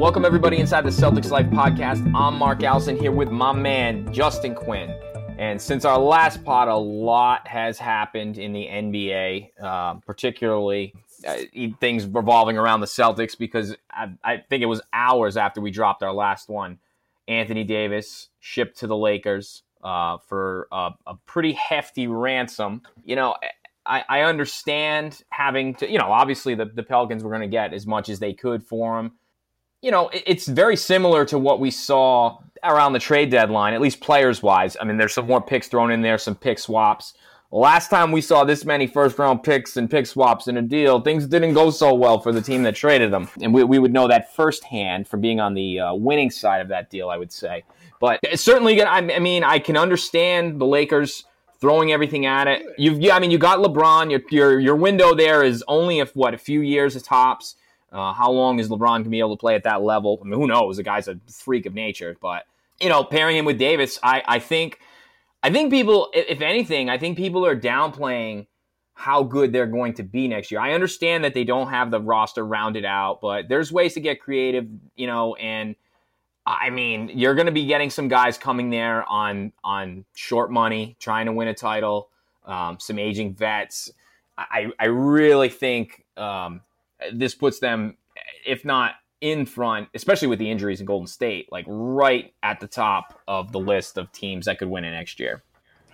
Welcome, everybody, inside the Celtics Life podcast. I'm Mark Allison here with my man, Justin Quinn. And since our last pod, a lot has happened in the NBA, uh, particularly uh, things revolving around the Celtics, because I, I, think it was hours after we dropped our last one. Anthony Davis shipped to the Lakers uh, for a, a, pretty hefty ransom. You know, I, I understand having to, you know, obviously the, the Pelicans were going to get as much as they could for him you know, it's very similar to what we saw around the trade deadline, at least players wise. I mean, there's some more picks thrown in there, some pick swaps. Last time we saw this many first round picks and pick swaps in a deal, things didn't go so well for the team that traded them. And we, we would know that firsthand from being on the uh, winning side of that deal, I would say. But certainly, I mean, I can understand the Lakers throwing everything at it. You've, yeah, I mean, you got LeBron. Your, your, your window there is only if what a few years tops. Uh, how long is LeBron going to be able to play at that level? I mean, who knows? The guy's a freak of nature. But you know, pairing him with Davis, I, I think, I think people, if anything, I think people are downplaying how good they're going to be next year. I understand that they don't have the roster rounded out, but there's ways to get creative, you know, and. I mean, you're going to be getting some guys coming there on on short money, trying to win a title. Um, some aging vets. I I really think um, this puts them, if not in front, especially with the injuries in Golden State, like right at the top of the list of teams that could win it next year.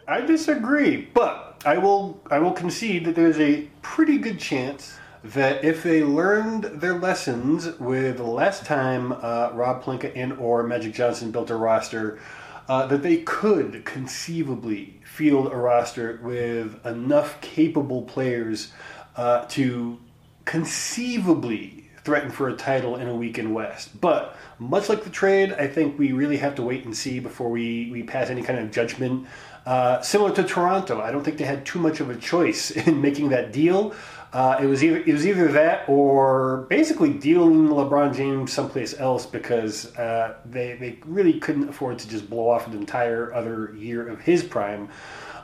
I disagree, but I will I will concede that there's a pretty good chance that if they learned their lessons with last time uh, Rob Pelinka and or Magic Johnson built a roster, uh, that they could conceivably field a roster with enough capable players uh, to conceivably threaten for a title in a weekend West. But much like the trade, I think we really have to wait and see before we, we pass any kind of judgment. Uh, similar to Toronto, I don't think they had too much of a choice in making that deal. Uh, it was either it was either that or basically dealing LeBron James someplace else because uh, they they really couldn't afford to just blow off an entire other year of his prime,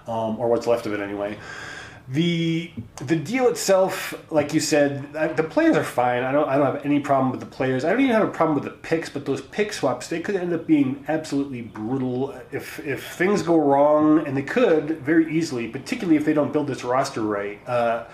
um, or what's left of it anyway the the deal itself, like you said, the players are fine. I don't I don't have any problem with the players. I don't even have a problem with the picks, but those pick swaps they could end up being absolutely brutal if if things go wrong, and they could very easily, particularly if they don't build this roster right, uh,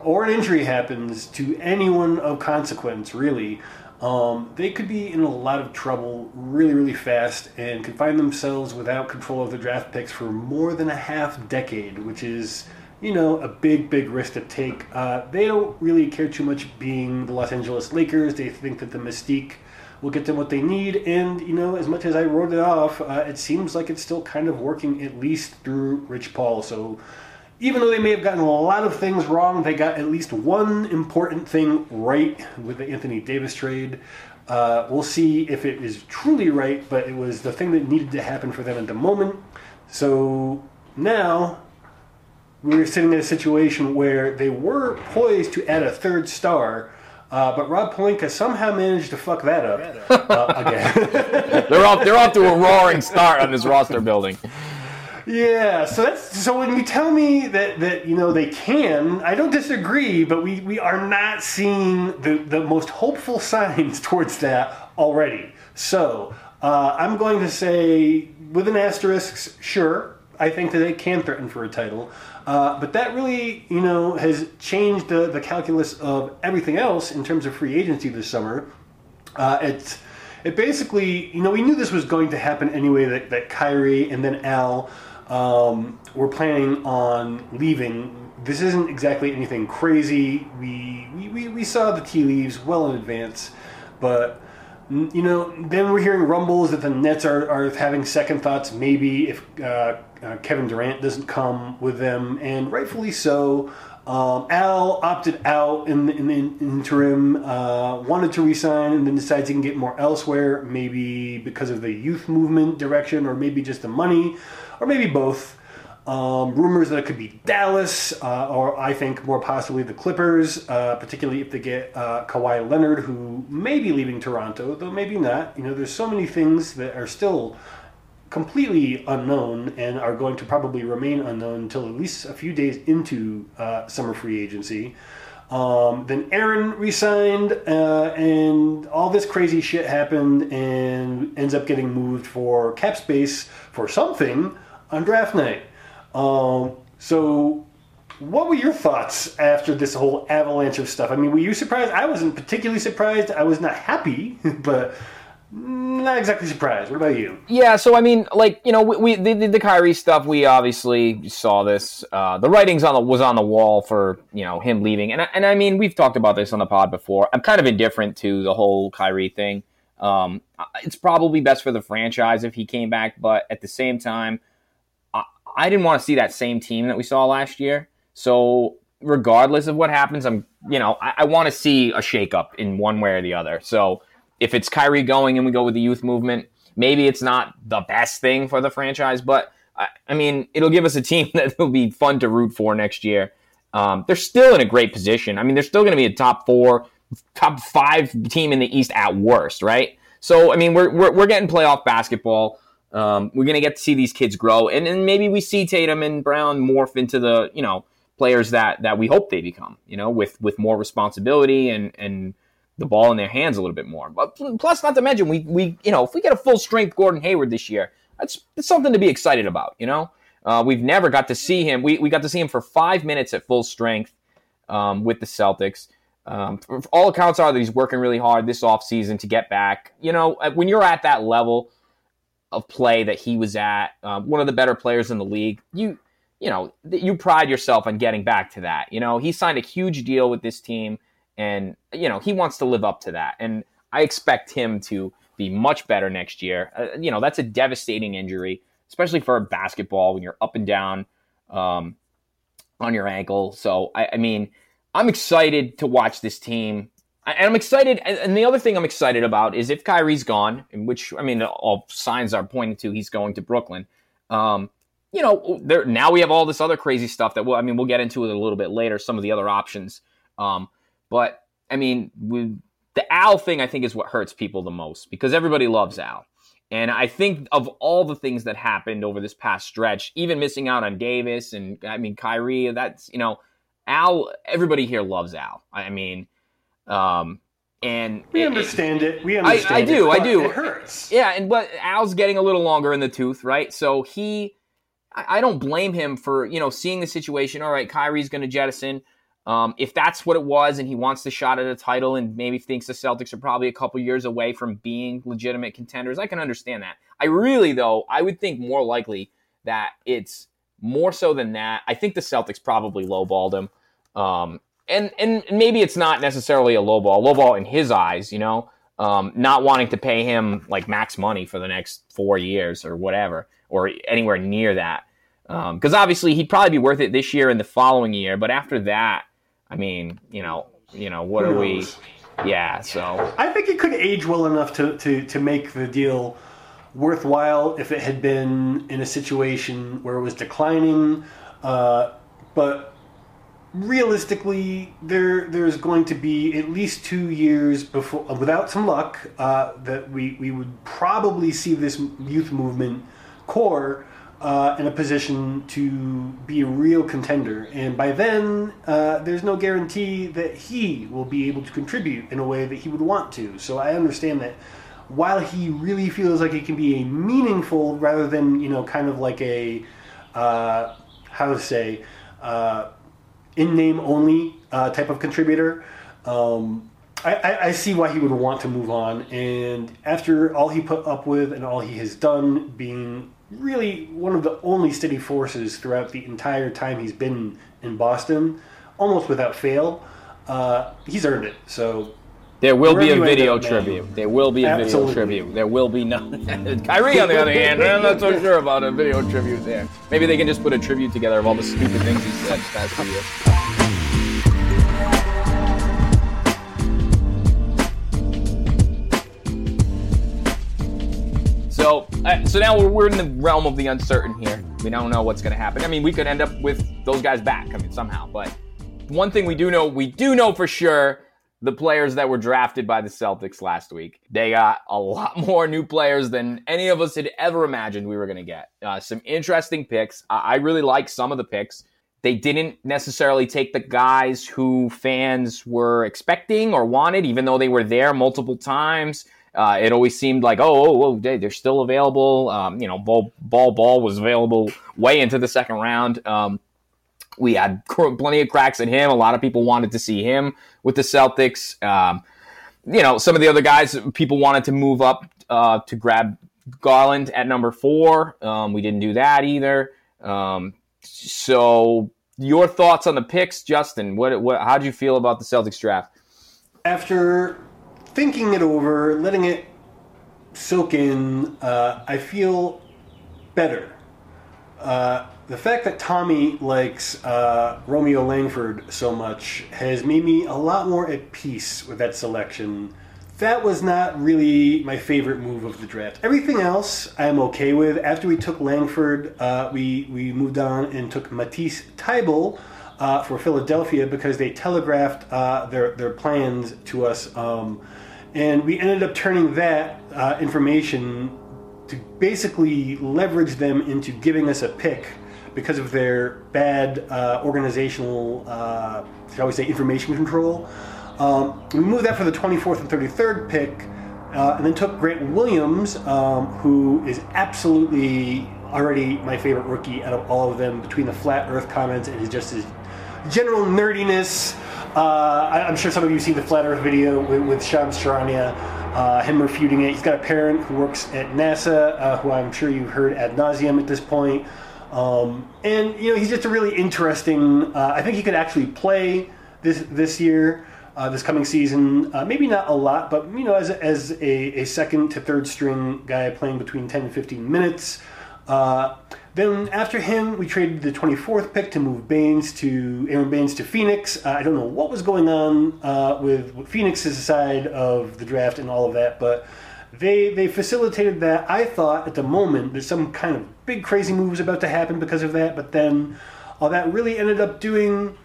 or an injury happens to anyone of consequence, really. Um, they could be in a lot of trouble really, really fast and could find themselves without control of the draft picks for more than a half decade, which is you know, a big, big risk to take. Uh, they don't really care too much being the Los Angeles Lakers. They think that the mystique will get them what they need. And, you know, as much as I wrote it off, uh, it seems like it's still kind of working at least through Rich Paul. So even though they may have gotten a lot of things wrong, they got at least one important thing right with the Anthony Davis trade. Uh, we'll see if it is truly right, but it was the thing that needed to happen for them at the moment. So now we're sitting in a situation where they were poised to add a third star, uh, but Rob Pelinka somehow managed to fuck that up uh, again. they're off. They're off to a roaring start on this roster building. Yeah, so that's so when you tell me that that you know they can, I don't disagree, but we we are not seeing the the most hopeful signs towards that already. So uh, I'm going to say with an asterisk, sure, I think that they can threaten for a title. Uh, but that really, you know, has changed the, the calculus of everything else in terms of free agency this summer. Uh, it basically, you know, we knew this was going to happen anyway. That, that Kyrie and then Al um, were planning on leaving. This isn't exactly anything crazy. We, we, we saw the tea leaves well in advance, but you know, then we're hearing rumbles that the Nets are, are having second thoughts. Maybe if uh, uh, Kevin Durant doesn't come with them, and rightfully so. Um, Al opted out in, in the interim, uh, wanted to resign, and then decides he can get more elsewhere, maybe because of the youth movement direction, or maybe just the money, or maybe both. Um, rumors that it could be Dallas, uh, or I think more possibly the Clippers, uh, particularly if they get uh, Kawhi Leonard, who may be leaving Toronto, though maybe not. You know, there's so many things that are still completely unknown and are going to probably remain unknown until at least a few days into uh, summer free agency. Um, then Aron resigned, uh, and all this crazy shit happened, and ends up getting moved for cap space for something on draft night. Um, so, what were your thoughts after this whole avalanche of stuff? I mean, were you surprised? I wasn't particularly surprised. I was not happy, but not exactly surprised. What about you? Yeah, so I mean, like you know, we, we the, the Kyrie stuff. We obviously saw this. Uh, the writings on the was on the wall for you know him leaving, and and I mean, we've talked about this on the pod before. I'm kind of indifferent to the whole Kyrie thing. Um, it's probably best for the franchise if he came back, but at the same time, I, didn't want to see that same team that we saw last year. So regardless of what happens, I'm you know I, I want to see a shakeup in one way or the other. So if it's Kyrie going and we go with the youth movement, maybe it's not the best thing for the franchise, but I, I mean, it'll give us a team that will be fun to root for next year. Um, they're still in a great position. I mean, they're still going to be a top four, top five team in the East at worst, right? So, I mean, we're, we're, we're getting playoff basketball. Um, we're going to get to see these kids grow, and, and maybe we see Tatum and Brown morph into the, you know, players that, that we hope they become, you know, with, with more responsibility and, and, the ball in their hands a little bit more. But plus, not to mention, we we you know if we get a full strength Gordon Hayward this year, that's, that's something to be excited about. You know, uh, we've never got to see him. We we got to see him for five minutes at full strength um, with the Celtics. Um, all accounts are that he's working really hard this offseason to get back. You know, uh, when you're at that level of play that he was at, um, one of the better players in the league, you you know you pride yourself on getting back to that. You know, he signed a huge deal with this team and you know he wants to live up to that. And i expect him to be much better next year. Uh, you know that's a devastating injury especially for a basketball when you're up and down um, on your ankle. So I, I, mean i'm excited to watch this team and i'm excited and the other thing i'm excited about is if kyrie's gone which i mean all signs are pointing to he's going to brooklyn um, you know there now we have all this other crazy stuff that we'll, i mean we'll get into it a little bit later some of the other options um, but I mean, with the Al thing, I think is what hurts people the most because everybody loves Al. And I think of all the things that happened over this past stretch, even missing out on Davis and I mean Kyrie, that's you know, Al. Everybody here loves Al. I mean, um, and we it, understand it. We understand. I, I do. It, I do. It hurts. Yeah, and but Al's getting a little longer in the tooth, right? So he, I, I don't blame him for you know seeing the situation. All right, Kyrie's going to jettison. Um, if that's what it was and he wants the shot at a title and maybe thinks the Celtics are probably a couple years away from being legitimate contenders, I can understand that. I really, though, I would think more likely that it's more so than that. I think the Celtics probably lowballed him. Um, and, and maybe it's not necessarily a lowball, lowball in his eyes, you know, um, not wanting to pay him like max money for the next four years or whatever, or anywhere near that. Because um, obviously he'd probably be worth it this year and the following year, but after that, I mean, you know, you know, what are we? Yeah, so I think it could age well enough to, to, to make the deal worthwhile if it had been in a situation where it was declining. Uh, but realistically, there there's going to be at least two years before, without some luck, uh, that we, we would probably see this youth movement core uh, in a position to be a real contender. And by then, uh, there's no guarantee that he will be able to contribute in a way that he would want to. So I understand that while he really feels like he can be a meaningful rather than, you know, kind of like a, uh, how to say, uh, in name only uh, type of contributor. Um, I, I, see why he would want to move on. And after all he put up with and all he has done, being really one of the only steady forces throughout the entire time he's been in Boston, almost without fail, uh, he's earned it. So there will be a video tribute. There will be a Absolutely. video tribute. There will be no. Kyrie, on the other hand, I'm not so sure about a video tribute there. Maybe they can just put a tribute together of all the stupid things he said this past few years. So, uh, so now we're, we're in the realm of the uncertain here. We don't know what's going to happen. I mean, we could end up with those guys back. I mean, somehow. But one thing we do know, we do know for sure the players that were drafted by the Celtics last week. They got a lot more new players than any of us had ever imagined we were going to get. Uh, some interesting picks. I really like some of the picks. They didn't necessarily take the guys who fans were expecting or wanted, even though they were there multiple times. Uh, it always seemed like, oh, oh, oh they, are still available. Um, you know, Bol, Bol Bol was available way into the second round. Um, we had plenty of cracks in him. A lot of people wanted to see him with the Celtics. Um, you know, some of the other guys, people wanted to move up uh, to grab Garland at number four. Um, we didn't do that either. Um, so, your thoughts on the picks, Justin? What, what, how do you feel about the Celtics draft? After thinking it over, letting it soak in, uh, I feel better. Uh, the fact that Tommy likes uh, Romeo Langford so much has made me a lot more at peace with that selection. That was not really my favorite move of the draft. Everything else I'm okay with. After we took Langford, uh, we, we moved on and took Matisse Thybulle uh, for Philadelphia because they telegraphed uh, their, their plans to us. Um, and we ended up turning that uh, information to basically leverage them into giving us a pick because of their bad uh, organizational, uh, shall we say, information control. Um, we moved that for the 24th and 33rd pick, uh, and then took Grant Williams, um, who is absolutely already my favorite rookie out of all of them, between the flat Earth comments and his just his general nerdiness. Uh, I, am sure some of you seen the flat Earth video with, with Charania. Uh, him refuting it. He's got a parent who works at NASA, uh, who I'm sure you've heard ad nauseum at this point. Um, and you know, he's just a really interesting. Uh, I think he could actually play this this year, uh, this coming season. Uh, maybe not a lot, but you know, as as a, a, second to third string guy playing between 10 and 15 minutes. Uh, then after him, we traded the 24th pick to move Baynes to Aron Baynes to Phoenix. Uh, I don't know what was going on uh, with Phoenix's side of the draft and all of that, but they they facilitated that. I thought at the moment that some kind of big crazy move was about to happen because of that, but then all that really ended up doing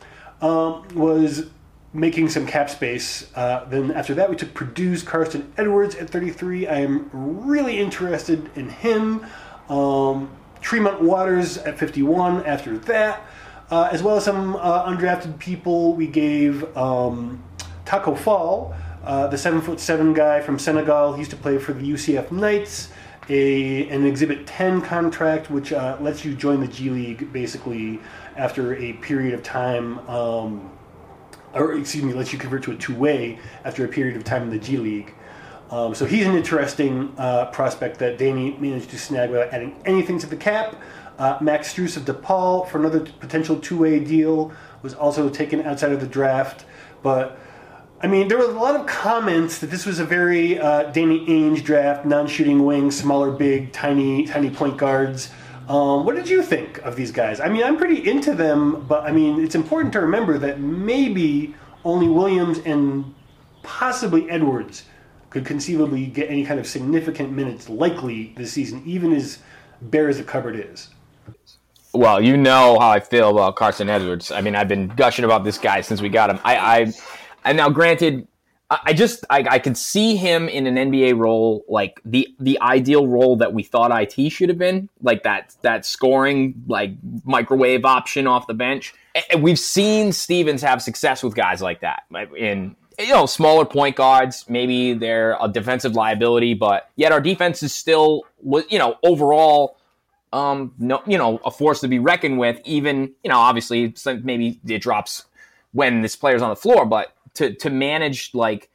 um, was making some cap space. Uh, then after that, we took Purdue's Carson Edwards at 33. I am really interested in him. Um, Tremont Waters at 51 after that, uh, as well as some uh, undrafted people. We gave um, Tacko Fall uh, the seven foot seven guy from Senegal. He used to play for the UCF Knights. A, an Exhibit 10 contract, which uh, lets you join the G League basically after a period of time, um, or excuse me, lets you convert to a two way after a period of time in the G League. Um, so he's an interesting uh, prospect that Danny managed to snag without adding anything to the cap. Uh, Max Strus of DePaul for another potential two way deal was also taken outside of the draft, but I mean, there were a lot of comments that this was a very uh, Danny Ainge draft, non-shooting wings, smaller, big, tiny, tiny point guards. Um, what did you think of these guys? I mean, I'm pretty into them, but I mean, it's important to remember that maybe only Williams and possibly Edwards could conceivably get any kind of significant minutes likely this season, even as bare as the cupboard is. Well, you know how I feel about Carson Edwards. I mean, I've been gushing about this guy since we got him. I, I and now granted, I just I, I could see him in an NBA role, like the the ideal role that we thought it should have been, like that that scoring like microwave option off the bench. And we've seen Stevens have success with guys like that in you know smaller point guards. Maybe they're a defensive liability, but yet our defense is still you know overall um no you know a force to be reckoned with. Even you know obviously maybe it drops when this player's on the floor, but to to manage like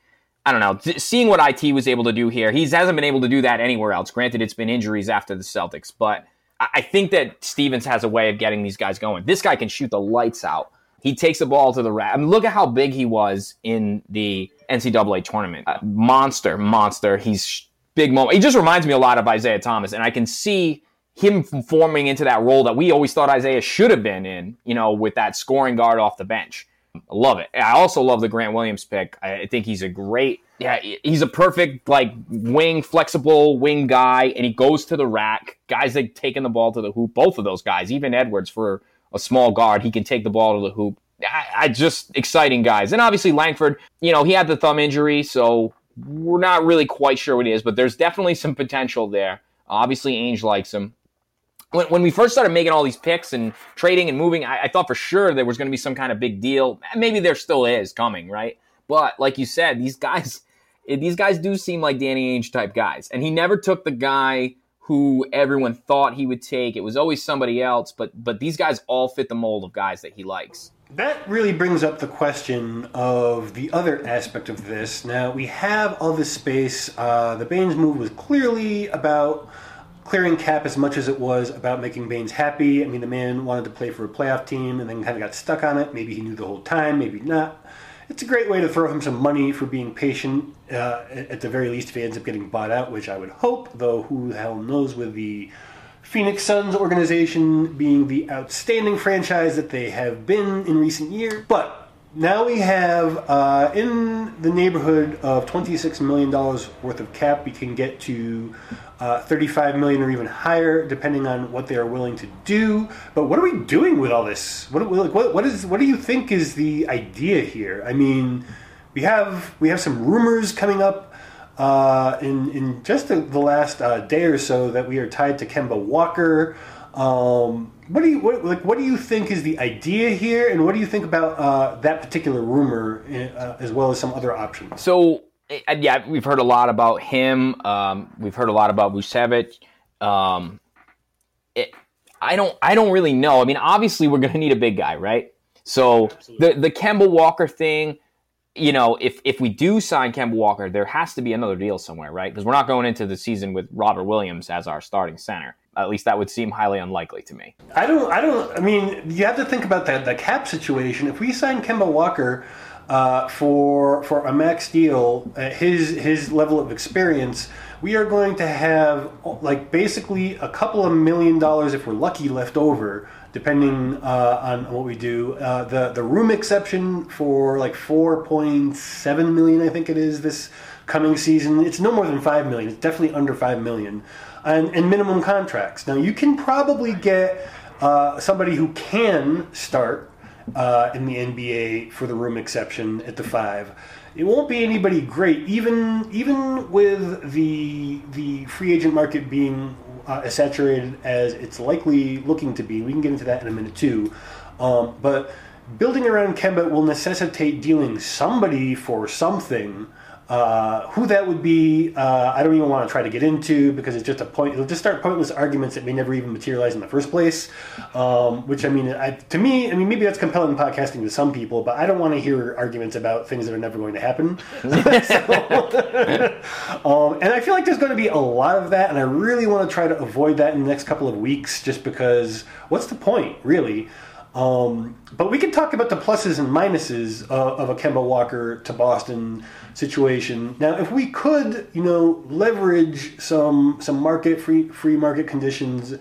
I don't know, seeing what IT was able to do here, he hasn't been able to do that anywhere else. Granted, it's been injuries after the Celtics, but I think that Stevens has a way of getting these guys going. This guy can shoot the lights out. He takes the ball to the rack. I mean, look at how big he was in the NCAA tournament. Uh, monster, monster. He's big moment. He just reminds me a lot of Isaiah Thomas, and I can see him forming into that role that we always thought Isaiah should have been in. You know, with that scoring guard off the bench love it. I also love the Grant Williams pick. I think he's a great, yeah, he's a perfect like wing, flexible wing guy, and he goes to the rack. Guys that taking the ball to the hoop, both of those guys, even Edwards for a small guard, he can take the ball to the hoop. I, I just exciting guys, and obviously Langford. You know, he had the thumb injury, so we're not really quite sure what it is, but there's definitely some potential there. Obviously, Ainge likes him when, when we first started making all these picks and trading and moving, I, I thought for sure there was going to be some kind of big deal. Maybe there still is coming, right? But like you said, these guys, these guys do seem like Danny Ainge type guys, and he never took the guy who everyone thought he would take. It was always somebody else, but but these guys all fit the mold of guys that he likes. That really brings up the question of the other aspect of this. Now we have all this space. Uh, the Baynes move was clearly about clearing cap as much as it was about making Baynes happy. I mean, the man wanted to play for a playoff team and then kind of got stuck on it. Maybe he knew the whole time, maybe not. It's a great way to throw him some money for being patient. Uh, at the very least, if he ends up getting bought out, which I would hope, though who the hell knows with the Phoenix Suns organization being the outstanding franchise that they have been in recent years. But now we have uh, in the neighborhood of $26 million worth of cap we can get to uh, 35 million or even higher, depending on what they are willing to do. But what are we doing with all this? What, what, what is what do you think is the idea here? I mean, we have we have some rumors coming up uh, in in just the, the last uh, day or so that we are tied to Kemba Walker. Um, what do you what, like? What do you think is the idea here, and what do you think about uh, that particular rumor, uh, as well as some other options? So yeah, we've heard a lot about him. Um, we've heard a lot about Vucevic. Um, it, I don't, I don't really know. I mean, obviously, we're going to need a big guy, right? So Absolutely. the the Kemba Walker thing, you know, if if we do sign Kemba Walker, there has to be another deal somewhere, right? Because we're not going into the season with Robert Williams as our starting center. At least that would seem highly unlikely to me. I don't. I don't. I mean, you have to think about that the cap situation. If we sign Kemba Walker uh, for for a max deal at his his level of experience, we are going to have like basically a couple of million dollars if we're lucky left over, depending uh, on what we do. Uh, the the room exception for like four point seven million, I think it is this coming season. It's no more than five million. It's definitely under five million, and, and minimum contracts. Now you can probably get uh, somebody who can start uh, in the NBA for the room exception at the five. It won't be anybody great, even even with the the free agent market being uh, as saturated as it's likely looking to be. We can get into that in a minute too, um, but building around Kemba will necessitate dealing somebody for something uh, who that would be, uh, I don't even want to try to get into because it's just a point. It'll just start pointless arguments that may never even materialize in the first place. Um, which I mean, I, to me, I mean, maybe that's compelling podcasting to some people, but I don't want to hear arguments about things that are never going to happen. um, and I feel like there's going to be a lot of that, and I really want to try to avoid that in the next couple of weeks, just because what's the point, really? Um, but we can talk about the pluses and minuses uh, of a Kemba Walker to Boston situation. Now, if we could, you know, leverage some some market free free market conditions,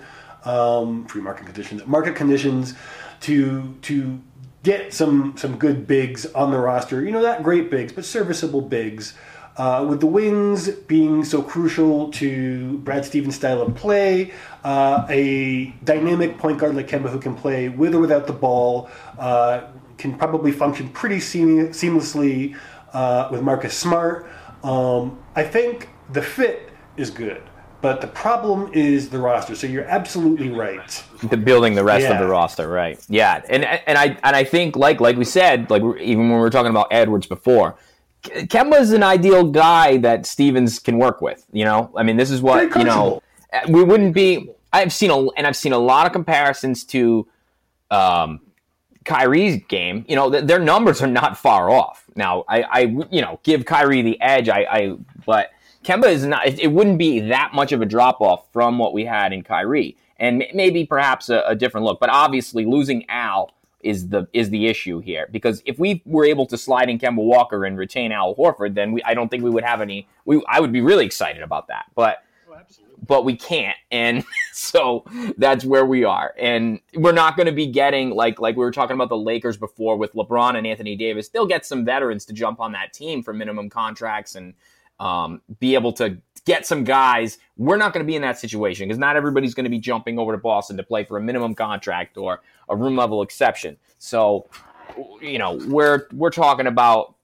um, free market conditions, market conditions to to get some some good bigs on the roster. You know, not great bigs, but serviceable bigs. Uh, with the wings being so crucial to Brad Stevens' style of play, uh, a dynamic point guard like Kemba who can play with or without the ball uh, can probably function pretty seam- seamlessly uh, with Marcus Smart. Um, I think the fit is good. But the problem is the roster. So you're absolutely right. The building the rest Yeah. of the roster, right? Yeah, and and I and I think like like we said, like even when we were talking about Edwards before, Kemba's an ideal guy that Stevens can work with. You know, I mean, this is what you know. We wouldn't be. I've seen a and I've seen a lot of comparisons to um, Kyrie's game. You know, th- their numbers are not far off. Now, I, I you know give Kyrie the edge. I, I but Kemba is not. It, it wouldn't be that much of a drop off from what we had in Kyrie, and m- maybe perhaps a, a different look. But obviously, losing Al is the is the issue here. Because if we were able to slide in Kemba Walker and retain Al Horford, then we I don't think we would have any. We I would be really excited about that, but but we can't. And so that's where we are. And we're not going to be getting like like we were talking about the lakers before with lebron and anthony davis they'll get some veterans to jump on that team for minimum contracts and um, be able to get some guys we're not going to be in that situation because not everybody's going to be jumping over to boston to play for a minimum contract or a room level exception so you know we're we're talking about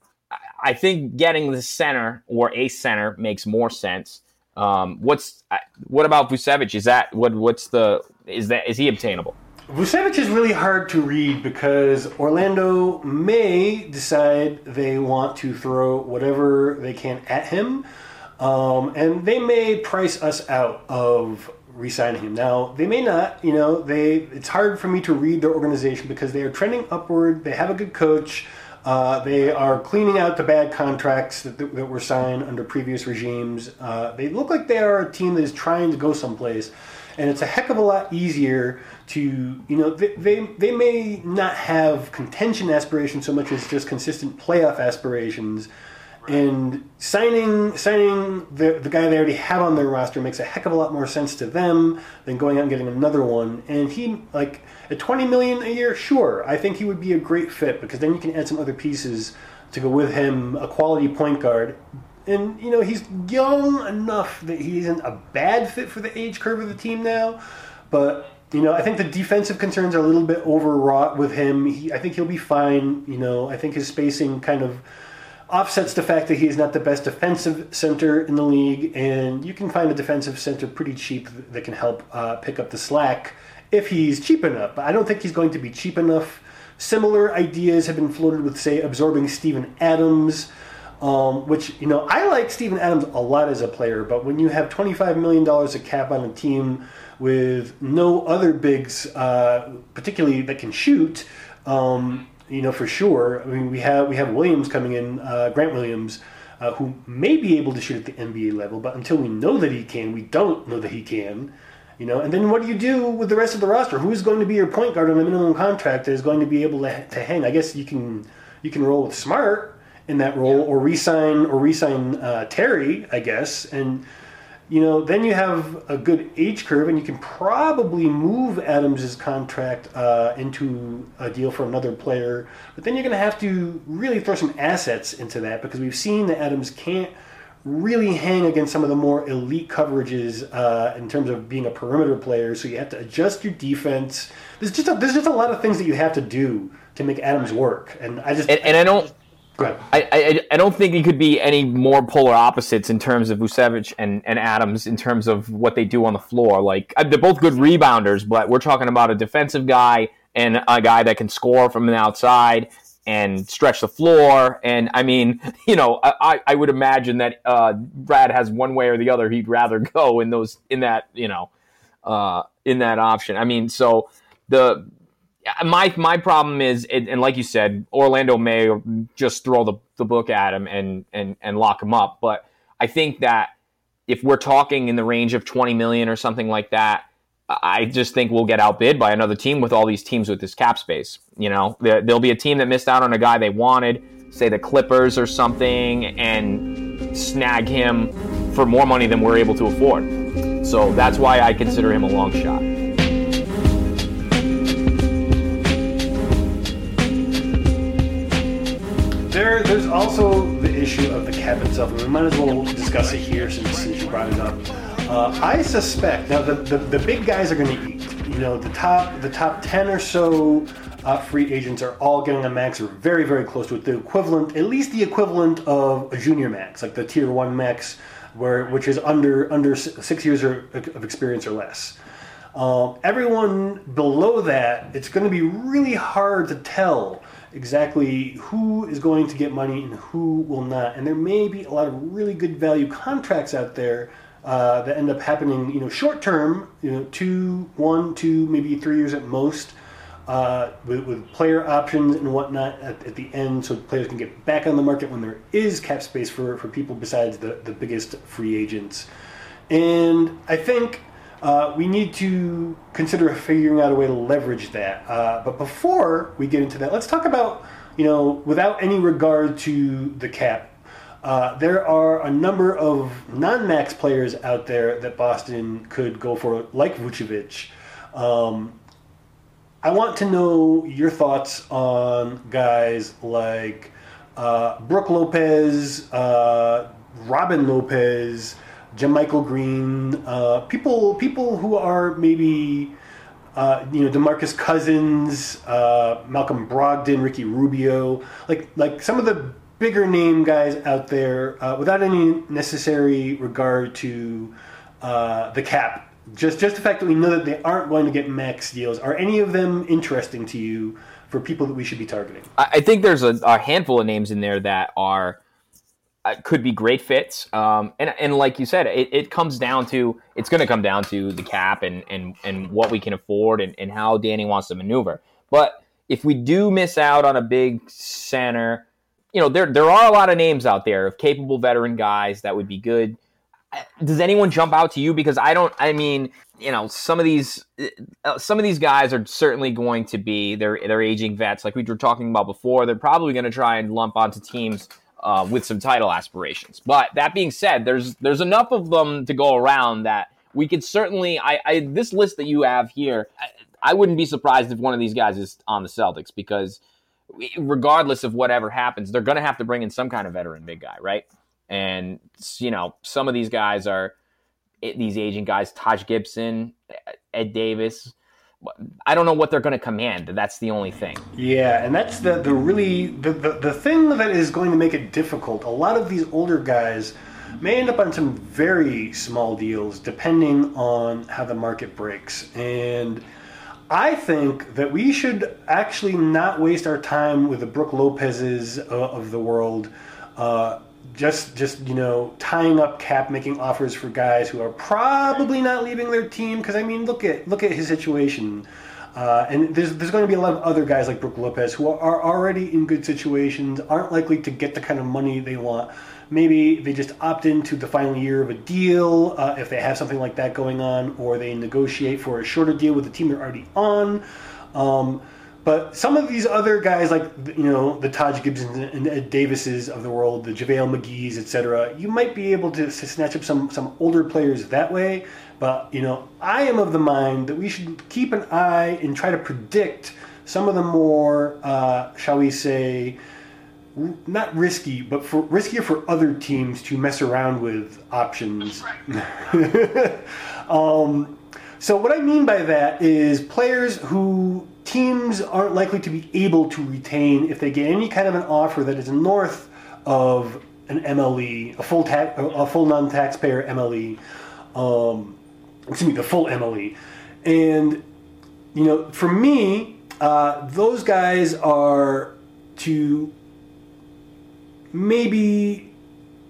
I think getting the center or a center makes more sense. Um, what's what about Vucevic? Is that what? What's the is that is he obtainable? Vucevic is really hard to read because Orlando may decide they want to throw whatever they can at him, um, and they may price us out of re-signing him. Now they may not. You know, they it's hard for me to read their organization because they are trending upward. They have a good coach. Uh, they are cleaning out the bad contracts that, that, were signed under previous regimes. Uh, they look like they are a team that is trying to go someplace, and it's a heck of a lot easier to you know they, they, they may not have contention aspirations so much as just consistent playoff aspirations. And signing signing the the guy they already have on their roster makes a heck of a lot more sense to them than going out and getting another one. And he like at twenty million a year, sure, I think he would be a great fit because then you can add some other pieces to go with him, a quality point guard. And you know he's young enough that he isn't a bad fit for the age curve of the team now, but you know, I think the defensive concerns are a little bit overwrought with him. He, I think he'll be fine. You know, I think his spacing kind of offsets the fact that he is not the best defensive center in the league, and you can find a defensive center pretty cheap that can help uh, pick up the slack if he's cheap enough. But I don't think he's going to be cheap enough. Similar ideas have been floated with, say, absorbing Steven Adams. Um, which you know I like Steven Adams a lot as a player, but when you have twenty five million dollars of cap on a team with no other bigs, uh, particularly that can shoot, um, you know for sure. I mean, we have we have Williams coming in, uh, Grant Williams, uh, who may be able to shoot at the NBA level, but until we know that he can, we don't know that he can. You know, and then what do you do with the rest of the roster? Who's going to be your point guard on a minimum contract that is going to be able to, to hang? I guess you can you can roll with Smart in that role, or resign or resign uh, Terry, I guess, and you know then you have a good age curve, and you can probably move Adams's contract uh, into a deal for another player. But then you're going to have to really throw some assets into that because we've seen that Adams can't really hang against some of the more elite coverages uh, in terms of being a perimeter player. So you have to adjust your defense. There's just a, there's just a lot of things that you have to do to make Adams work, and I just And, and I don't. I, I, I don't think it could be any more polar opposites in terms of Vucevic and, and Adams in terms of what they do on the floor. Like uh, they're both good rebounders, but we're talking about a defensive guy and a guy that can score from the outside and stretch the floor. And I mean, you know, I, I would imagine that uh, Brad has one way or the other he'd rather go in those in that you know uh, in that option. I mean, so the my my problem is, and like you said, Orlando may just throw the, the book at him and and and lock him up. But I think that if we're talking in the range of twenty million or something like that, I just think we'll get outbid by another team with all these teams with this cap space. You know, there, there'll be a team that missed out on a guy they wanted, say the Clippers or something, and snag him for more money than we're able to afford. So that's why I consider him a long shot. Also the issue of the cap itself, and we might as well discuss it here since, since you brought it up. Uh, I suspect now the, the, the big guys are going to eat. You know, the top the top ten or so uh, free agents are all getting a max or very very close to it. The equivalent, at least the equivalent of a junior max, like the tier one max, where which is under under six years of experience or less. Um, everyone below that, it's going to be really hard to tell exactly who is going to get money and who will not. And there may be a lot of really good value contracts out there uh, that end up happening, you know, short term, you know, two, one, two, maybe three years at most, uh, with, with, player options and whatnot at, at, the end, so players can get back on the market when there is cap space for, for people besides the, the biggest free agents. And I think uh, we need to consider figuring out a way to leverage that. Uh, but before we get into that, let's talk about, you know, without any regard to the cap, uh, there are a number of non-max players out there that Boston could go for, like Vucevic. Um, I want to know your thoughts on guys like uh, Brook Lopez, uh, Robin Lopez, JaMychal Green, uh, people people who are maybe uh, you know Demarcus Cousins, uh, Malcolm Brogdon, Ricky Rubio, like like some of the bigger name guys out there uh, without any necessary regard to uh, the cap. Just just the fact that we know that they aren't going to get max deals. Are any of them interesting to you for people that we should be targeting? I think there's a, a handful of names in there that are could be great fits. Um, and and like you said, it, it comes down to it's going to come down to the cap and and and what we can afford and, and how Danny wants to maneuver. But if we do miss out on a big center, you know there there are a lot of names out there of capable veteran guys that would be good. Uh, does anyone jump out to you? Because I don't. I mean, you know, some of these uh, some of these guys are certainly going to be they're they're aging vets, like we were talking about before. They're probably going to try and lump onto teams uh, with some title aspirations. But that being said, there's there's enough of them to go around that we could certainly. I, I this list that you have here, I, I wouldn't be surprised if one of these guys is on the Celtics because regardless of whatever happens, they're going to have to bring in some kind of veteran big guy, right? And you know, some of these guys are these aging guys, Taj Gibson, Ed Davis. I don't know what they're going to command. That's the only thing. Yeah, and that's the the really the, the the thing that is going to make it difficult. A lot of these older guys may end up on some very small deals depending on how the market breaks. And I think that we should actually not waste our time with the Brook Lopez's uh, of the world. Uh, just just you know tying up cap making offers for guys who are probably not leaving their team because I mean look at look at his situation. Uh, and there's there's going to be a lot of other guys like Brook Lopez who are already in good situations aren't likely to get the kind of money they want. Maybe they just opt into the final year of a deal uh, if they have something like that going on or they negotiate for a shorter deal with the team they're already on. Um, but some of these other guys, like you know the Taj Gibsons and Ed Davises of the world, the JaVale McGee's, etc., you might be able to, snatch up some some older players that way. But you know, I am of the mind that we should keep an eye and try to predict some of the more, uh, shall we say, not risky, but for riskier for other teams to mess around with options. um, so what I mean by that is players who teams aren't likely to be able to retain if they get any kind of an offer that is north of an MLE, a full ta- a full non-taxpayer MLE, um, excuse me, the full MLE, and you know, for me, uh, those guys are to maybe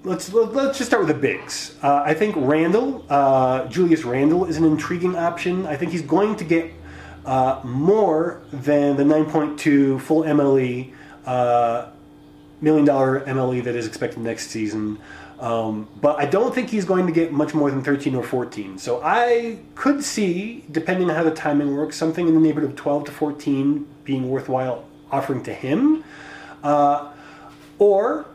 let's let's just start with the bigs. Uh, I think Randle, uh, Julius Randle, is an intriguing option. I think he's going to get uh, more than the 9.2 full MLE, uh, million dollar MLE that is expected next season. Um, but I don't think he's going to get much more than 13 or 14. So I could see, depending on how the timing works, something in the neighborhood of 12 to 14 being worthwhile offering to him. Uh, or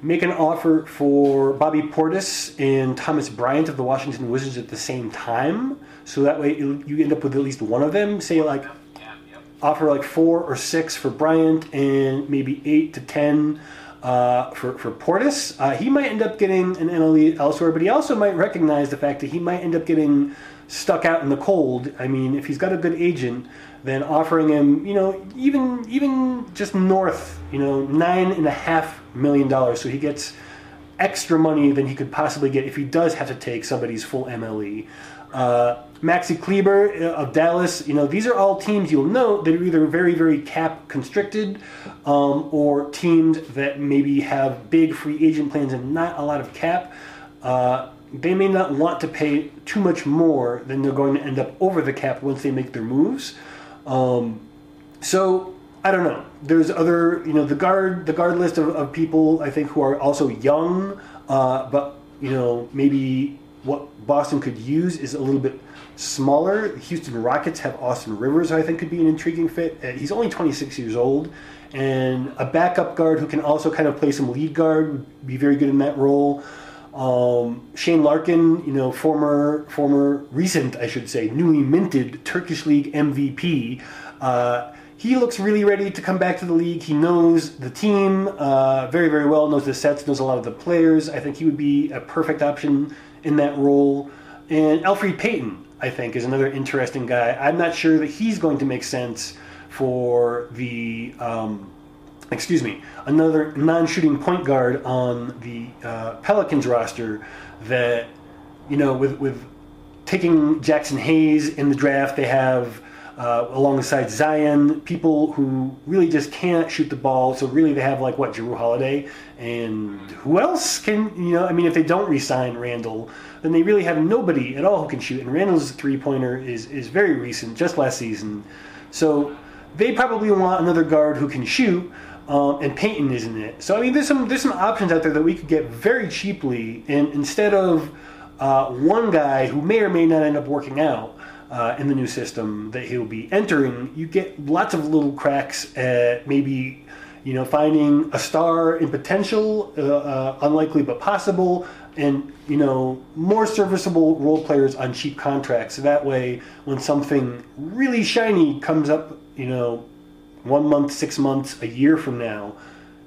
make an offer for Bobby Portis and Thomas Bryant of the Washington Wizards at the same time. So that way you end up with at least one of them. Say like offer like four or six for Bryant and maybe eight to ten uh, for, for Portis. Uh, he might end up getting an MLE elsewhere, but he also might recognize the fact that he might end up getting stuck out in the cold. I mean, if he's got a good agent, then offering him, you know, even even just north, you know, nine and a half million dollars, so he gets extra money than he could possibly get if he does have to take somebody's full MLE. Uh, Maxi Kleber uh, of Dallas, you know, these are all teams you'll know that are either very, very cap constricted um, or teams that maybe have big free agent plans and not a lot of cap. Uh, they may not want to pay too much more than they're going to end up over the cap once they make their moves. Um, so I don't know. There's other, you know, the guard, the guard list of, of people I think who are also young, uh, but you know maybe what Boston could use is a little bit smaller. Houston Rockets have Austin Rivers, I think could be an intriguing fit. Uh, he's only 26 years old, and a backup guard who can also kind of play some lead guard would be very good in that role. Um, Shane Larkin, you know, former, former, recent, I should say, newly minted Turkish League MVP. Uh, he looks really ready to come back to the league. He knows the team uh, very, very well, knows the sets, knows a lot of the players. I think he would be a perfect option in that role. And Elfrid Payton, I think, is another interesting guy. I'm not sure that he's going to make sense for the, um, excuse me, another non shooting point guard on the uh, Pelicans roster that, you know, with, with taking Jaxson Hayes in the draft, they have uh, alongside Zion, people who really just can't shoot the ball. So really, they have like what Jrue Holiday and who else can you know? I mean, if they don't re-sign Randle, then they really have nobody at all who can shoot. And Randle's three-pointer is is very recent, just last season. So they probably want another guard who can shoot. Um, and Payton isn't it. So I mean, there's some there's some options out there that we could get very cheaply, and instead of uh, one guy who may or may not end up working out, uh, in the new system that he'll be entering, you get lots of little cracks at maybe you know finding a star in potential, uh, uh, unlikely but possible, and you know more serviceable role players on cheap contracts. That way, when something really shiny comes up, you know, one month, six months, a year from now,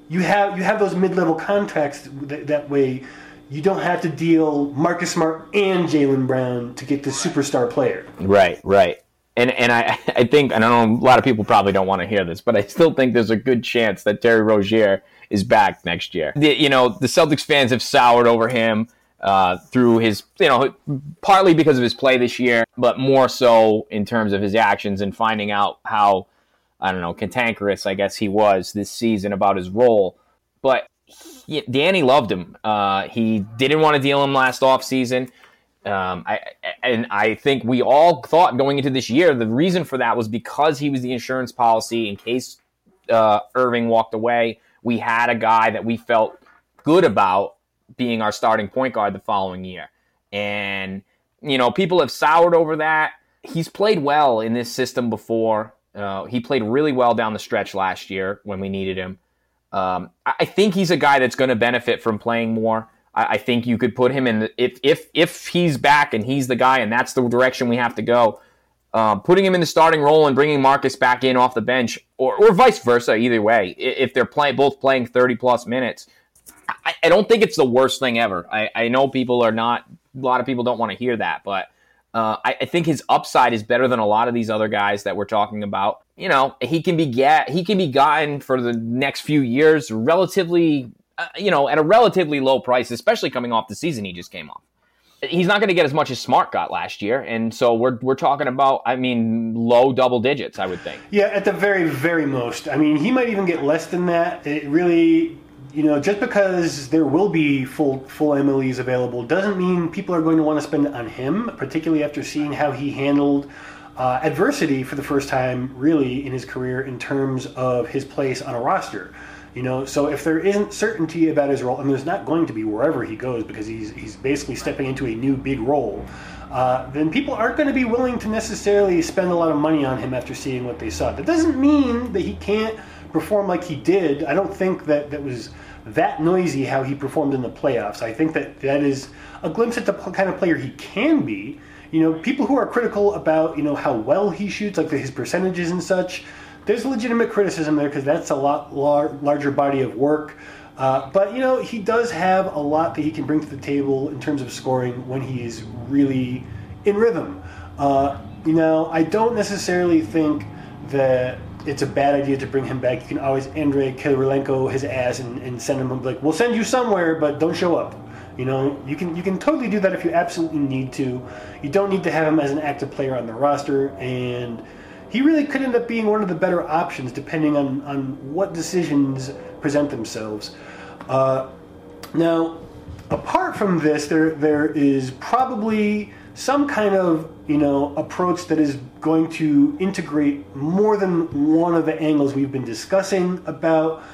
you have you have those mid-level contracts. That, that way you don't have to deal Marcus Smart and Jaylen Brown to get the superstar player. Right, right. And and I, I think and I know a lot of people probably don't want to hear this, but I still think there's a good chance that Terry Rozier is back next year. The, you know, the Celtics fans have soured over him uh, through his, you know, partly because of his play this year, but more so in terms of his actions and finding out how, I don't know, cantankerous I guess he was this season about his role. But Danny loved him. Uh, he didn't want to deal him last offseason. Um, I, and I think we all thought going into this year the reason for that was because he was the insurance policy in case uh, Irving walked away. We had a guy that we felt good about being our starting point guard the following year. And, you know, people have soured over that. He's played well in this system before. Uh, he played really well down the stretch last year when we needed him. Um, I think he's a guy that's going to benefit from playing more. I, I, think you could put him in if if if he's back and he's the guy and that's the direction we have to go. Um, putting him in the starting role and bringing Marcus back in off the bench, or, or vice versa, either way, if they're playing both playing thirty plus minutes, I, I don't think it's the worst thing ever. I, I know people are not, a lot of people don't want to hear that, but uh, I, I, think his upside is better than a lot of these other guys that we're talking about. You know, he can be get he can be gotten for the next few years relatively, uh, you know, at a relatively low price, especially coming off the season he just came off. He's not going to get as much as Smart got last year, and so we're we're talking about, I mean, low double digits, I would think. Yeah, at the very very most. I mean, he might even get less than that. It really you know, just because there will be full full MLEs available doesn't mean people are going to want to spend it on him, particularly after seeing how he handled uh, adversity for the first time, really, in his career in terms of his place on a roster. You know, so if there isn't certainty about his role, and there's not going to be wherever he goes because he's he's basically stepping into a new big role, uh, then people aren't going to be willing to necessarily spend a lot of money on him after seeing what they saw. That doesn't mean that he can't perform like he did, I don't think that that was that noisy how he performed in the playoffs. I think that that is a glimpse at the kind of player he can be. You know, people who are critical about you know how well he shoots, like his percentages and such. There's legitimate criticism there because that's a lot lar- larger body of work. Uh, but you know, he does have a lot that he can bring to the table in terms of scoring when he's really in rhythm. Uh, you know, I don't necessarily think that it's a bad idea to bring him back. You can always Andrei Kirilenko his ass and, and send him like, we'll send you somewhere, but don't show up. You know, you can you can totally do that if you absolutely need to. You don't need to have him as an active player on the roster, and he really could end up being one of the better options depending on, on what decisions present themselves. Uh, now, apart from this, there there is probably some kind of you know approach that is going to integrate more than one of the angles we've been discussing about.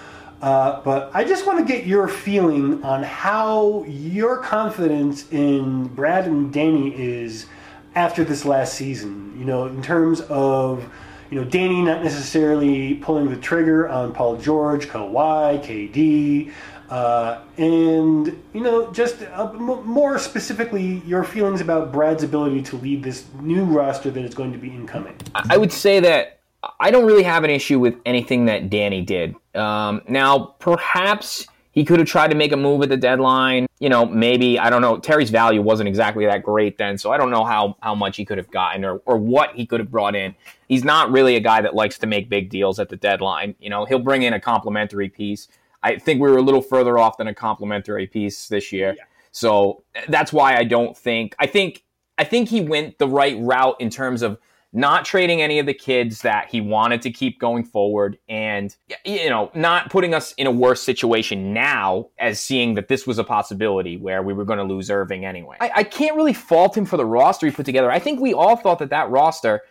Uh, but I just want to get your feeling on how your confidence in Brad and Danny is after this last season. You know, in terms of you know Danny not necessarily pulling the trigger on Paul George, Kawhi, KD, uh, and you know just uh, m- more specifically your feelings about Brad's ability to lead this new roster that is going to be incoming. I would say that I don't really have an issue with anything that Danny did. Um, now, perhaps he could have tried to make a move at the deadline. You know, maybe I don't know. Terry's value wasn't exactly that great then, so I don't know how how much he could have gotten or or what he could have brought in. He's not really a guy that likes to make big deals at the deadline. You know, he'll bring in a complimentary piece. I think we were a little further off than a complimentary piece this year. Yeah. So that's why I don't think I think I think he went the right route in terms of not trading any of the kids that he wanted to keep going forward and you know not putting us in a worse situation now as seeing that this was a possibility where we were going to lose irving anyway I, I, can't really fault him for the roster he put together i think we all thought that that roster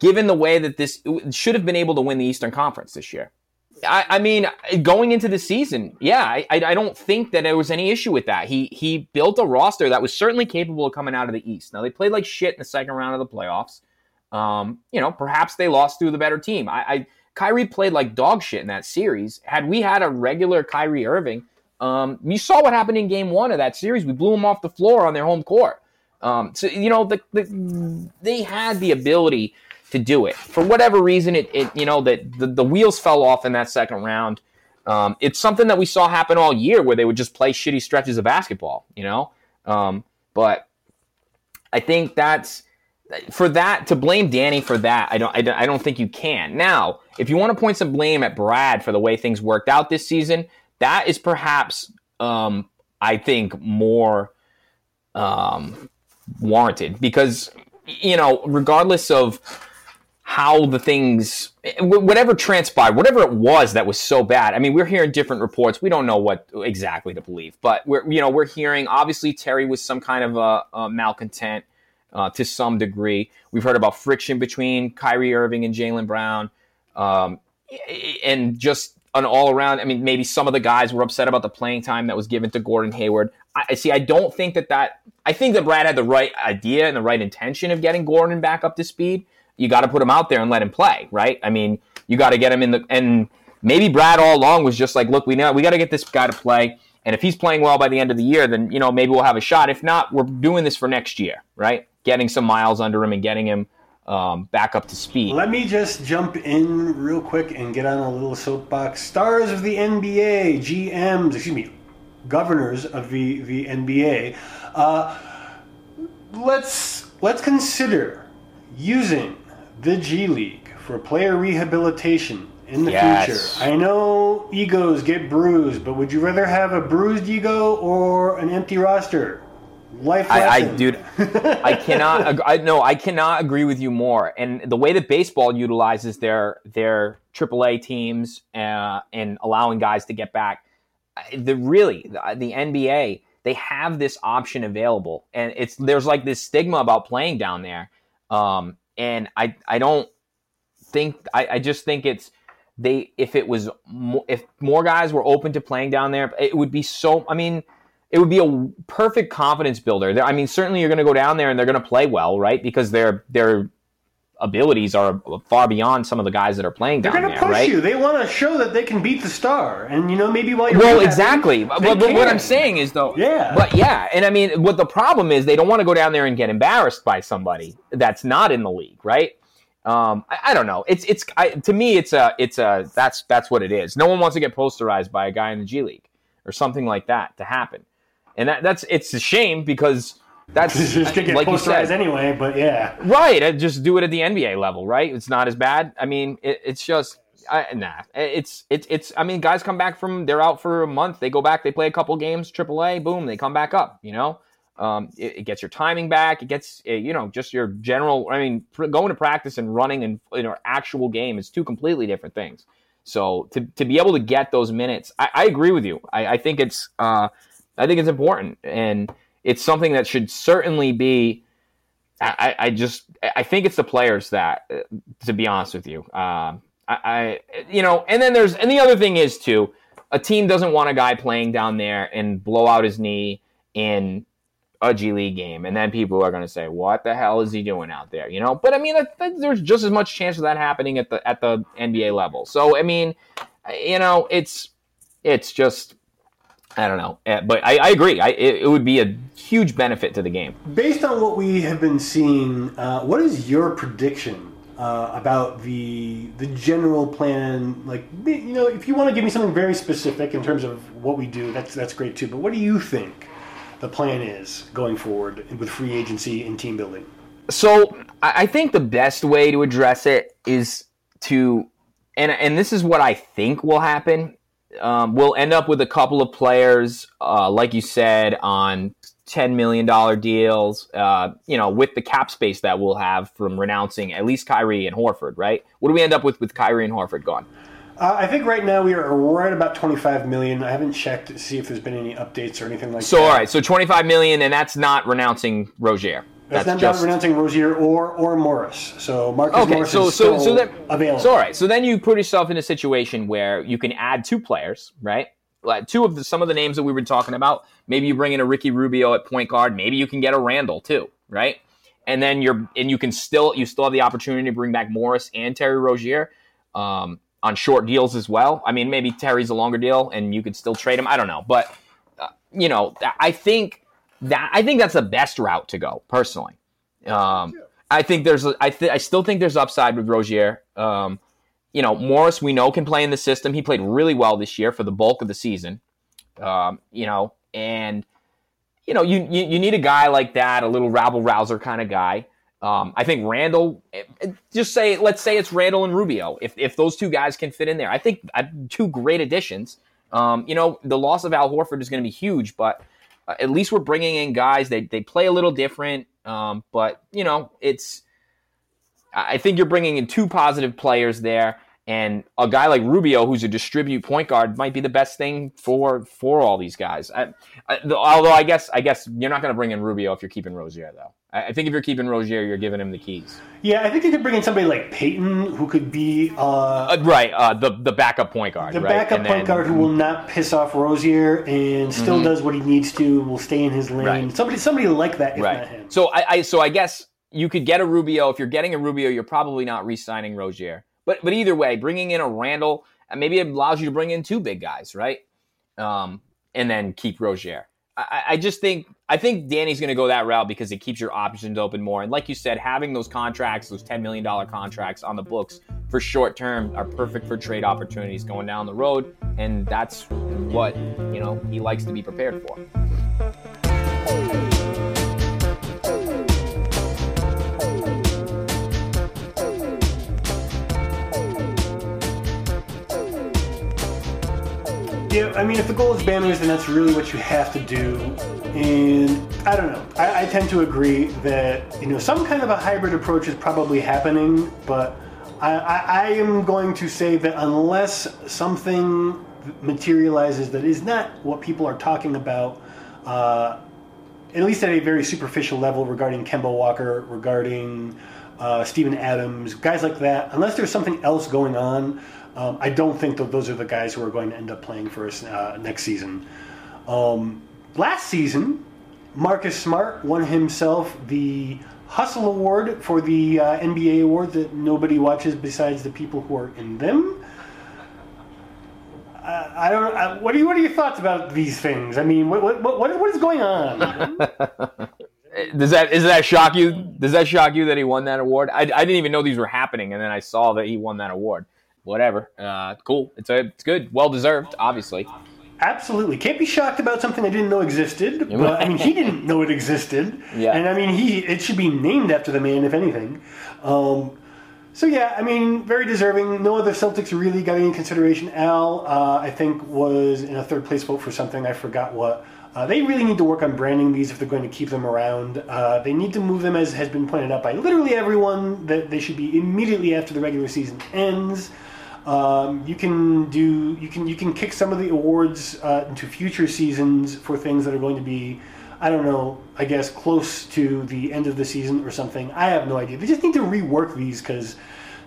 given the way that this should have been able to win the eastern conference this year I, I mean, going into the season, yeah, I, I don't think that there was any issue with that. He he built a roster that was certainly capable of coming out of the East. Now they played like shit in the second round of the playoffs, um, you know, perhaps they lost to the better team. I, I Kyrie played like dog shit in that series. Had we had a regular Kyrie Irving, um, you saw what happened in Game One of that series. We blew them off the floor on their home court. Um, so you know, the, the, they had the ability to do it. For whatever reason, it, it you know that the, the wheels fell off in that second round. Um, it's something that we saw happen all year, where they would just play shitty stretches of basketball. You know, um, but I think that's for that to blame Danny for that, I don't, I don't, I don't think you can. Now, if you want to point some blame at Brad for the way things worked out this season, that is perhaps, um, I think, more um, warranted because you know, regardless of how the things, whatever transpired, whatever it was that was so bad. I mean, we're hearing different reports. We don't know what exactly to believe, but we're, you know, we're hearing obviously Terry was some kind of a, a malcontent uh, to some degree. We've heard about friction between Kyrie Irving and Jaylen Brown, um, and just an all around. I mean, maybe some of the guys were upset about the playing time that was given to Gordon Hayward. I, I see. I don't think that that. I think that Brad had the right idea and the right intention of getting Gordon back up to speed. You got to put him out there and let him play, right? I mean, you got to get him in the and maybe Brad all along was just like, look, we know we got to get this guy to play. And if he's playing well by the end of the year, then you know maybe we'll have a shot. If not, we're doing this for next year, right? Getting some miles under him and getting him um, back up to speed. Let me just jump in real quick and get on a little soapbox. Stars of the NBA, GMs, excuse me, governors of the, the NBA. Uh, let's let's consider using the G League for player rehabilitation in the yes. future. I know egos get bruised, but would you rather have a bruised ego or an empty roster? Life I, I, dude, I cannot. I no, I cannot agree with you more. And the way that baseball utilizes their their AAA teams uh, and allowing guys to get back, the really the, the NBA they have this option available, and it's there's like this stigma about playing down there, um, and I I don't think I, I just think it's they if it was mo- if more guys were open to playing down there, it would be so. I mean it would be a perfect confidence builder. I mean, certainly you're going to go down there and they're going to play well, right? Because their their abilities are far beyond some of the guys that are playing they're down there. They're going to push right? you. They want to show that they can beat the star, and you know maybe while you're well, exactly. But, but what I'm saying is though, yeah. But yeah, and I mean, what the problem is, they don't want to go down there and get embarrassed by somebody that's not in the league, right? Um, I, I, don't know. It's it's I, to me, it's a it's a that's that's what it is. No one wants to get posterized by a guy in the G League. or something like that to happen. And that, that's it's a shame because that's just gonna get like you posterized said, anyway, but yeah. right. uh, Just do it at the NBA level, right? It's not as bad. I mean, it, it's just I, nah. It's it's it's. I mean, guys come back from they're out for a month. They go back. They play a couple games. AAA. Boom. They come back up. You know. Um, it, it gets your timing back. It gets uh, you know just your general. I mean, pr- going to practice and running and you know actual game is two completely different things. So to, to be able to get those minutes, I, I agree with you. I, I think it's uh, I think it's important, and it's something that should certainly be. I, I just I think it's the players that, uh, to be honest with you, um, I, I you know, and then there's and the other thing is too, a team doesn't want a guy playing down there and blow out his knee in a G League game, and then people are going to say, "What the hell is he doing out there?" You know. But I mean, there's just as much chance of that happening at the at the NBA level. So I mean, you know, it's it's just I don't know, Eh, but I, I agree. I, it, it would be a huge benefit to the game. Based on what we have been seeing, uh, what is your prediction uh, about the the general plan? Like, you know, if you want to give me something very specific in terms of what we do, that's that's great too. But what do you think the plan is going forward with free agency and team building? So I I think the best way to address it is to, and and this is what I think will happen. Um, we'll end up with a couple of players, uh, like you said, on ten million dollar deals. Uh, you know, with the cap space that we'll have from renouncing at least Kyrie and Horford. Right? What do we end up with with Kyrie and Horford gone? Uh, I think right now we are right about twenty five million. I haven't checked to see if there's been any updates or anything like So that. So all right, so twenty five million, and that's not renouncing Rozier. That's, That's not just renouncing Rozier or or Morris. So Marcus Okay, Morris so is so still so that available. So all right, so then you put yourself in a situation where you can add two players, right? Like two of the, some of the names that we were talking about. Maybe you bring in a Ricky Rubio at point guard. Maybe you can get a Randle too, right? And then you're and you can still you still have the opportunity to bring back Morris and Terry Rozier um, on short deals as well. I mean, maybe Terry's a longer deal and you could still trade him. I don't know, but uh, you know, I think that I think that's the best route to go personally. Um, I think there's, I, th- I still think there's upside with Rozier. Um, you know, Morris, we know can play in the system. He played really well this year for the bulk of the season. Um, you know, and you know, you, you you need a guy like that, a little rabble rouser kind of guy. Um, I think Randle, just say, let's say it's Randle and Rubio. If if those two guys can fit in there, I think uh, two great additions. Um, you know, the loss of Al Horford is going to be huge, but uh, at least we're bringing in guys. They they play a little different, um, but you know, it's. I think you're bringing in two positive players there, and a guy like Rubio, who's a distribute point guard, might be the best thing for for all these guys. I, I, although I guess I guess you're not going to bring in Rubio if you're keeping Rozier, though. I, I think if you're keeping Rozier, you're giving him the keys. Yeah, I think you could bring in somebody like Payton, who could be uh, Uh, right, uh, the the backup point guard. the right? backup And point then- guard who will not piss off Rozier and still does what he needs to. Will stay in his lane. Right. Somebody, somebody like that, right. him. So I, I so I guess you could get a Rubio. If you're getting a Rubio, you're probably not re-signing Rozier. But but either way, bringing in a Randle, and maybe it allows you to bring in two big guys, right? Um, and then keep Rozier. I, I- just think I think Danny's going to go that route because it keeps your options open more. And like you said, having those contracts, those ten million dollar contracts on the books for short term, are perfect for trade opportunities going down the road. And that's what you know he likes to be prepared for. I mean, if the goal is banners, then that's really what you have to do. And I don't know. I, I tend to agree that you know some kind of a hybrid approach is probably happening, but I, I, I am going to say that unless something materializes that is not what people are talking about, uh, at least at a very superficial level regarding Kemba Walker, regarding uh, Steven Adams, guys like that, unless there's something else going on, um, I don't think that those are the guys who are going to end up playing for us uh, next season. Um, last season, Marcus Smart won himself the Hustle Award for the uh, NBA award that nobody watches besides the people who are in them. I don't. Uh, what are you, What are your thoughts about these things? I mean, what what what, what is going on? Does that that shock you? Does that shock you that he won that award? I, I didn't even know these were happening, and then I saw that he won that award. Whatever, uh, cool. It's a, it's good, well deserved, obviously. Absolutely. Can't be shocked about something I didn't know existed. But I mean, he didn't know it existed. Yeah. And I mean, he it should be named after the man, if anything. Um, so yeah, I mean, very deserving. No other Celtics really got any consideration. Al, uh, I think, was in a third place vote for something. I forgot what. Uh, they really need to work on branding these if they're going to keep them around. Uh, they need to move them, as has been pointed out by literally everyone, that they should be immediately after the regular season ends. Um, you can do you can you can kick some of the awards uh, into future seasons for things that are going to be I don't know I guess close to the end of the season or something. I have no idea. They just need to rework these because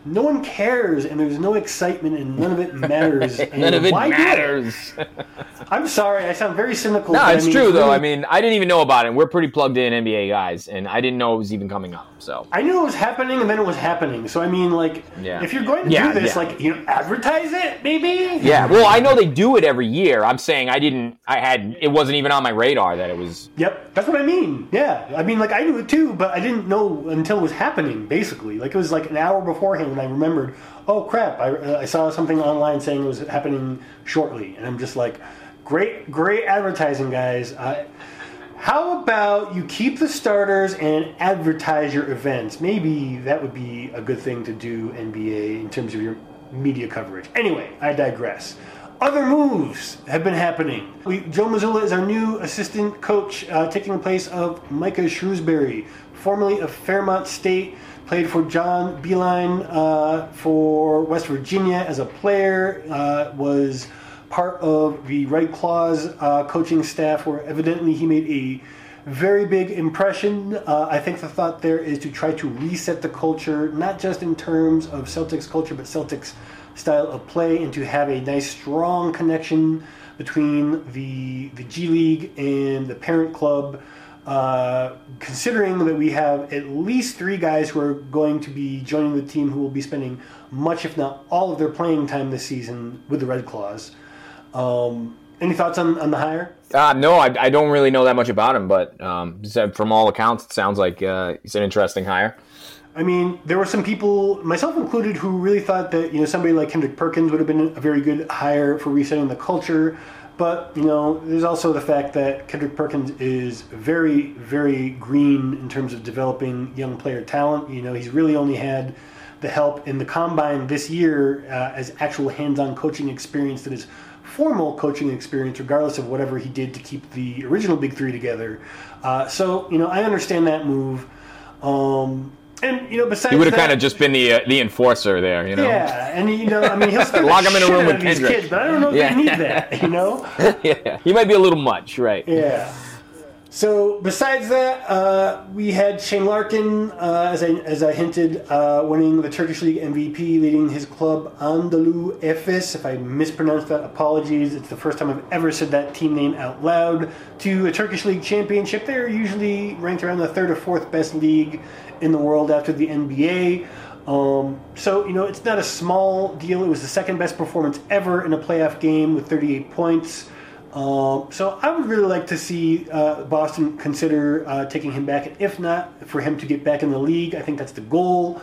no one cares and there's no excitement and none of it matters. None And of it why matters. I'm sorry, I sound very cynical. No, but I it's mean, true though. really- I mean, I didn't even know about it. We're pretty plugged in NBA guys, and I didn't know it was even coming up. So I knew it was happening, and then it was happening. So I mean, like, Yeah. if you're going to Yeah, do this, yeah. like, you know, advertise it, maybe. yeah, well, I know they do it every year. I'm saying I didn't. I had. It wasn't even on my radar that it was. Yep, that's what I mean. Yeah, I mean, like I knew it too, but I didn't know until it was happening. Basically, like it was like an hour beforehand when I remembered. Oh crap! I, uh, I saw something online saying it was happening shortly, and I'm just like, great, great advertising, guys. Uh, how about you keep the starters and advertise your events? Maybe that would be a good thing to do, NBA, in terms of your media coverage. Anyway, I digress. Other moves have been happening. We, Joe Mazzulla is our new assistant coach, uh, taking the place of Micah Shrewsbury, formerly of Fairmont State, played for John Beilein uh, for West Virginia as a player, uh, was part of the Red Claws uh, coaching staff, where evidently he made a very big impression. Uh, I think the thought there is to try to reset the culture, not just in terms of Celtics culture, but Celtics style of play, and to have a nice, strong connection between the the G League and the parent club. Uh, considering that we have at least three guys who are going to be joining the team who will be spending much, if not all, of their playing time this season with the Red Claws. Um, any thoughts on, on the hire? Uh, no, I, I don't really know that much about him, but um, from all accounts, it sounds like uh, he's an interesting hire. I mean, there were some people, myself included, who really thought that you know somebody like Kendrick Perkins would have been a very good hire for resetting the culture. But you know, there's also the fact that Kendrick Perkins is very, very green in terms of developing young player talent. You know, he's really only had the help in the combine this year uh, as actual hands-on coaching experience that is formal coaching experience, regardless of whatever he did to keep the original Big Three together. Uh, so you know, I understand that move. Um, and you know, besides He would have kind of just been the uh, the enforcer there, you know. yeah, and you know, I mean, he'll scare Lock him in a room with these Kendrick. kids, but I don't know if Yeah. they need that, you know? yeah, he might be a little much, right? Yeah. So besides that, uh, we had Shane Larkin, uh, as I as I hinted, uh, winning the Turkish League MVP, leading his club Anadolu Efes. If I mispronounced that, apologies. It's the first time I've ever said that team name out loud. To a Turkish League championship, they're usually ranked around the third or fourth best league in the world after the NBA. Um, so you know, it's not a small deal. It was the second best performance ever in a playoff game with 38 points. Um, so I would really like to see uh, Boston consider uh, taking him back, and if not, for him to get back in the league. I think that's the goal.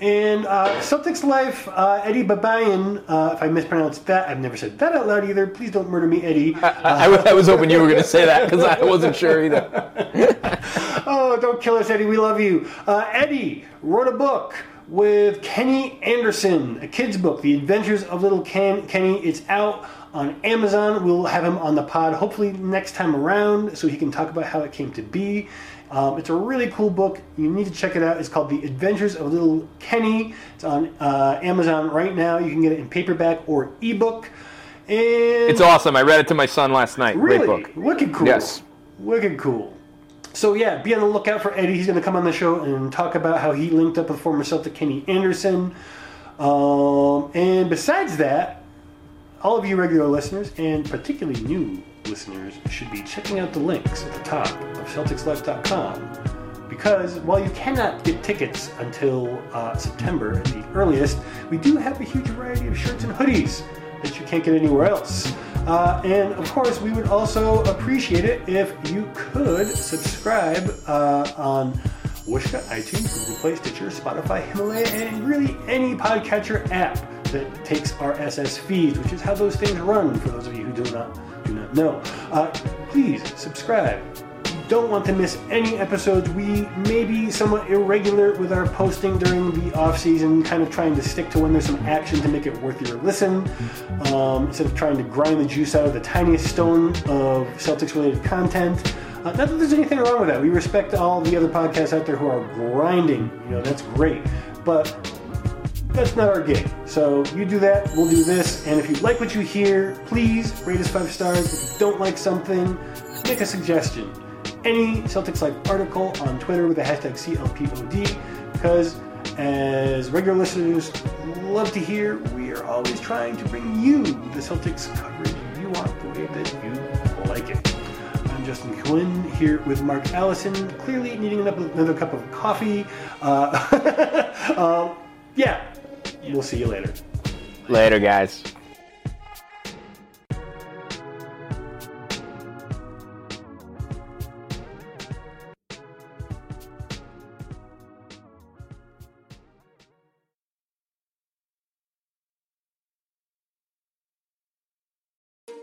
And uh, Celtics life, uh, Eddie Babayan, uh, if I mispronounced that, I've never said that out loud either. Please don't murder me, Eddie. I, I, I was hoping you were going to say that because I wasn't sure either. oh, don't kill us, Eddie. We love you. Uh, Eddie wrote a book with Kenny Anderson, a kid's book, The Adventures of Little Ken- Kenny. It's out on Amazon. We'll have him on the pod hopefully next time around so he can talk about how it came to be. Um, it's a really cool book. You need to check it out. It's called The Adventures of Little Kenny. It's on uh, Amazon right now. You can get it in paperback or ebook. And It's awesome. I read it to my son last night. Really? Great book. Wicked cool. Yes. Wicked cool. So yeah, be on the lookout for Eddie. He's going to come on the show and talk about how he linked up with former Celtic Kenny Anderson. Um, and besides that, all of you regular listeners and particularly new listeners should be checking out the links at the top of CelticsLife.com because while you cannot get tickets until uh, September at the earliest, we do have a huge variety of shirts and hoodies that you can't get anywhere else. Uh, and of course, we would also appreciate it if you could subscribe uh, on Whooshkaa, iTunes, Google Play, Stitcher, Spotify, Himalaya, and really any podcatcher app that takes RSS feeds, which is how those things run for those of you who do not do not know. Uh, please subscribe. Don't want to miss any episodes. We may be somewhat irregular with our posting during the off season, kind of trying to stick to when there's some action to make it worth your listen, um, instead of trying to grind the juice out of the tiniest stone of Celtics related content. Uh, not that there's anything wrong with that. We respect all the other podcasts out there who are grinding. You know, that's great. But that's not our gig. So you do that, we'll do this. And if you like what you hear, please rate us five stars. If you don't like something, make a suggestion any Celtics Life article on Twitter with the hashtag CLPOD because, as regular listeners love to hear, we are always trying to bring you the Celtics coverage you want the way that you like it. I'm Justin Quinn here with Mark Allison, clearly needing another cup of coffee. Uh, um, yeah, we'll see you later. Later, guys.